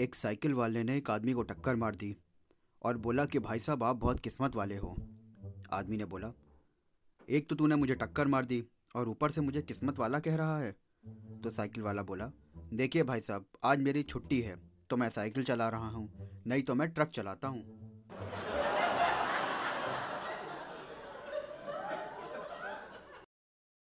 एक साइकिल वाले ने एक आदमी को टक्कर मार दी और बोला कि भाई साहब, आप बहुत किस्मत वाले हो। आदमी ने बोला, एक तो तूने मुझे टक्कर मार दी और ऊपर से मुझे किस्मत वाला कह रहा है। तो साइकिल वाला बोला, देखिए भाई साहब, आज मेरी छुट्टी है तो मैं साइकिल चला रहा हूँ, नहीं तो मैं ट्रक चलाता हूँ।